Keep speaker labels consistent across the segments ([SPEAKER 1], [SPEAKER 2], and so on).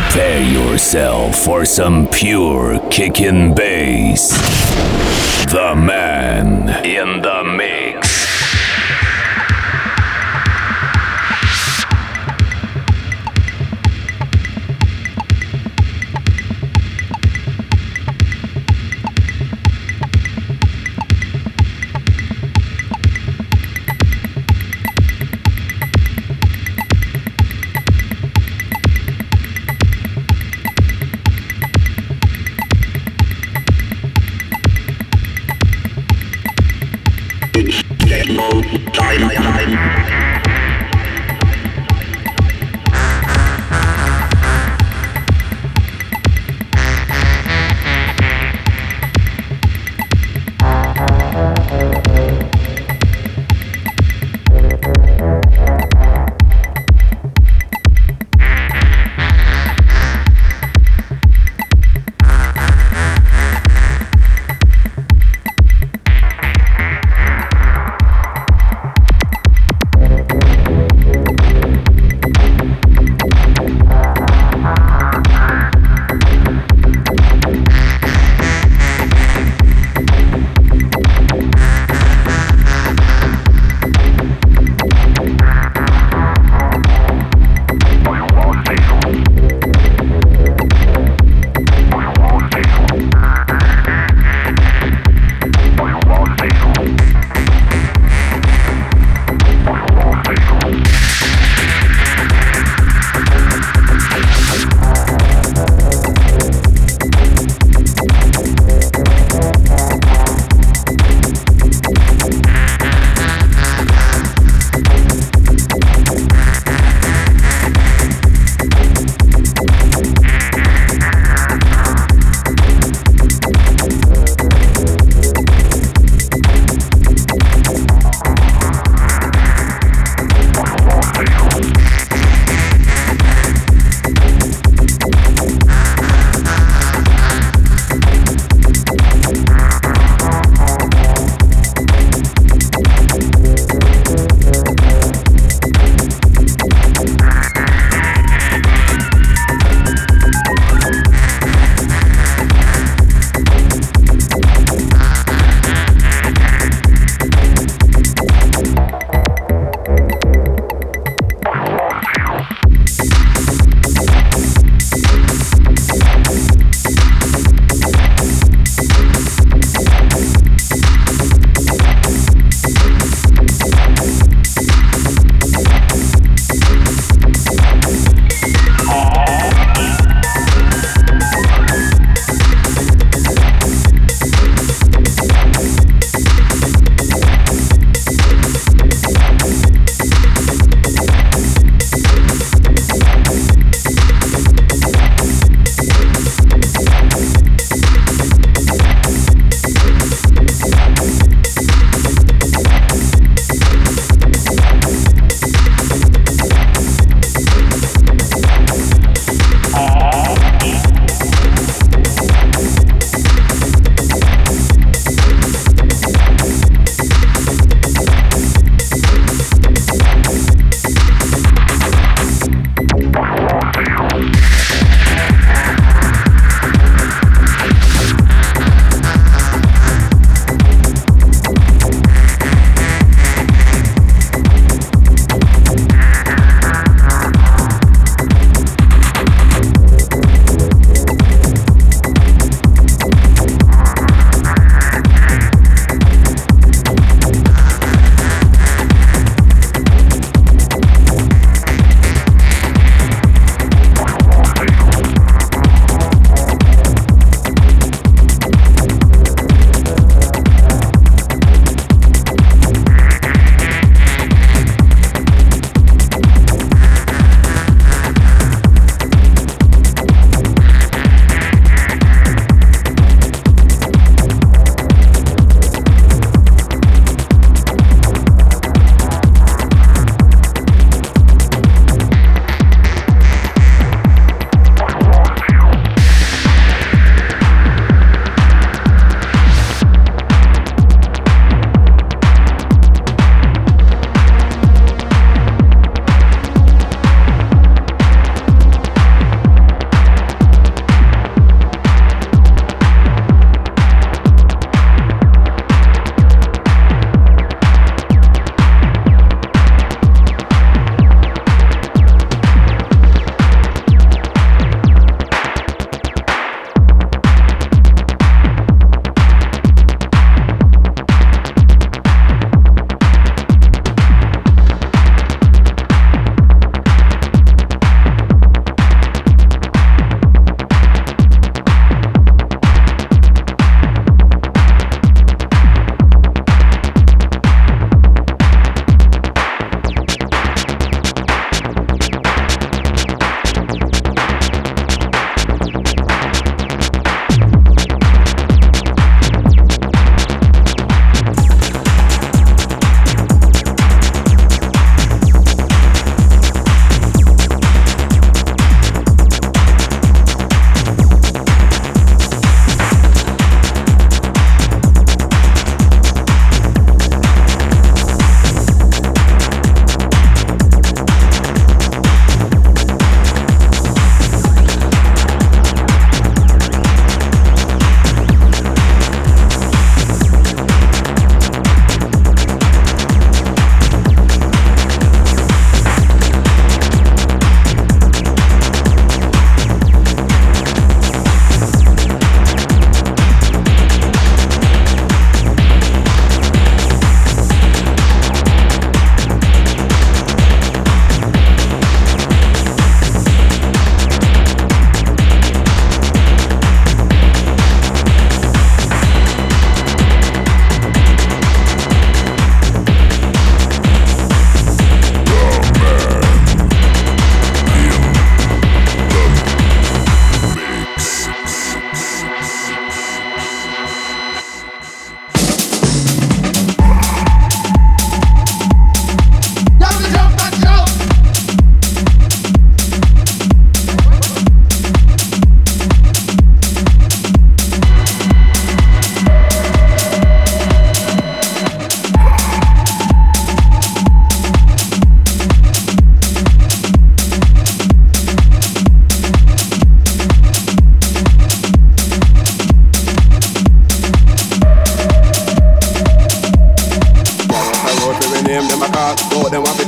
[SPEAKER 1] Prepare yourself for some pure kickin' bass. The man in the mix.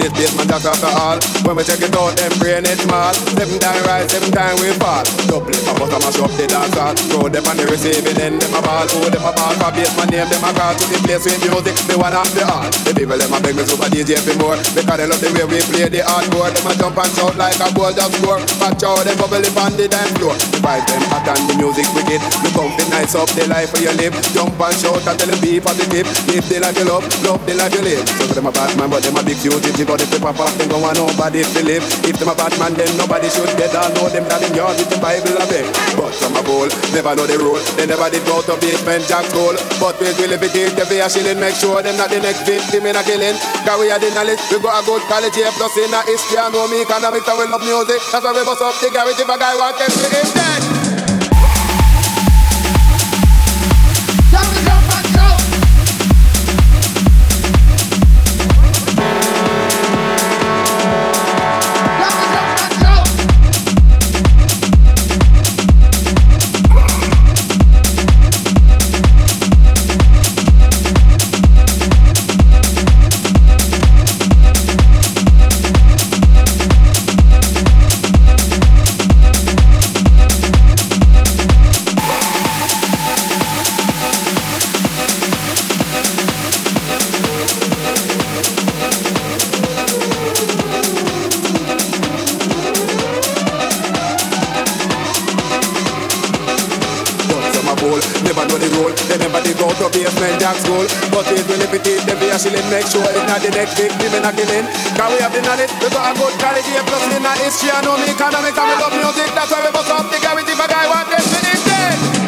[SPEAKER 2] This basement just after all. When we check it out, them brain it small. Seven time rise, seven time we fall. Double it, I bust a mash up the dance hall. Throw them on the receiving end, them a ball. Who them a ball for basement name, them a call to the place with music. The one the all. The people them a beg me super DJ for more. Because they love the way we play the hardcore. Them a jump and shout like a ball just score. Watch out, them bubble up on the dance floor. The vibe them hot and the music wicked. The comfy nice up the life for your live. Jump and shout and tell them be positive. Live the life you love, love the life you live. So them a bad man, but them a big fugitive. But if pop off, them go want nobody live. If them a bad man, then nobody should get all know them that in yard with the Bible a beg. But some a bowl, never know the rule. They never did go to Basement Jaxx school. But we will if it is, they be a shilling. Make sure them not the next victim in a killing. Cause we are the knowledge, we got a good college here. Plus in a history, I know me economics and we love music. That's why we bust up the garage if a guy want them to him dead. Make sure it's not the next victim in a killing. Cause we have the knowledge, we got a good quality, plus in a history, I know me economics and we love music, that's why we bust up the gravity for guy want this to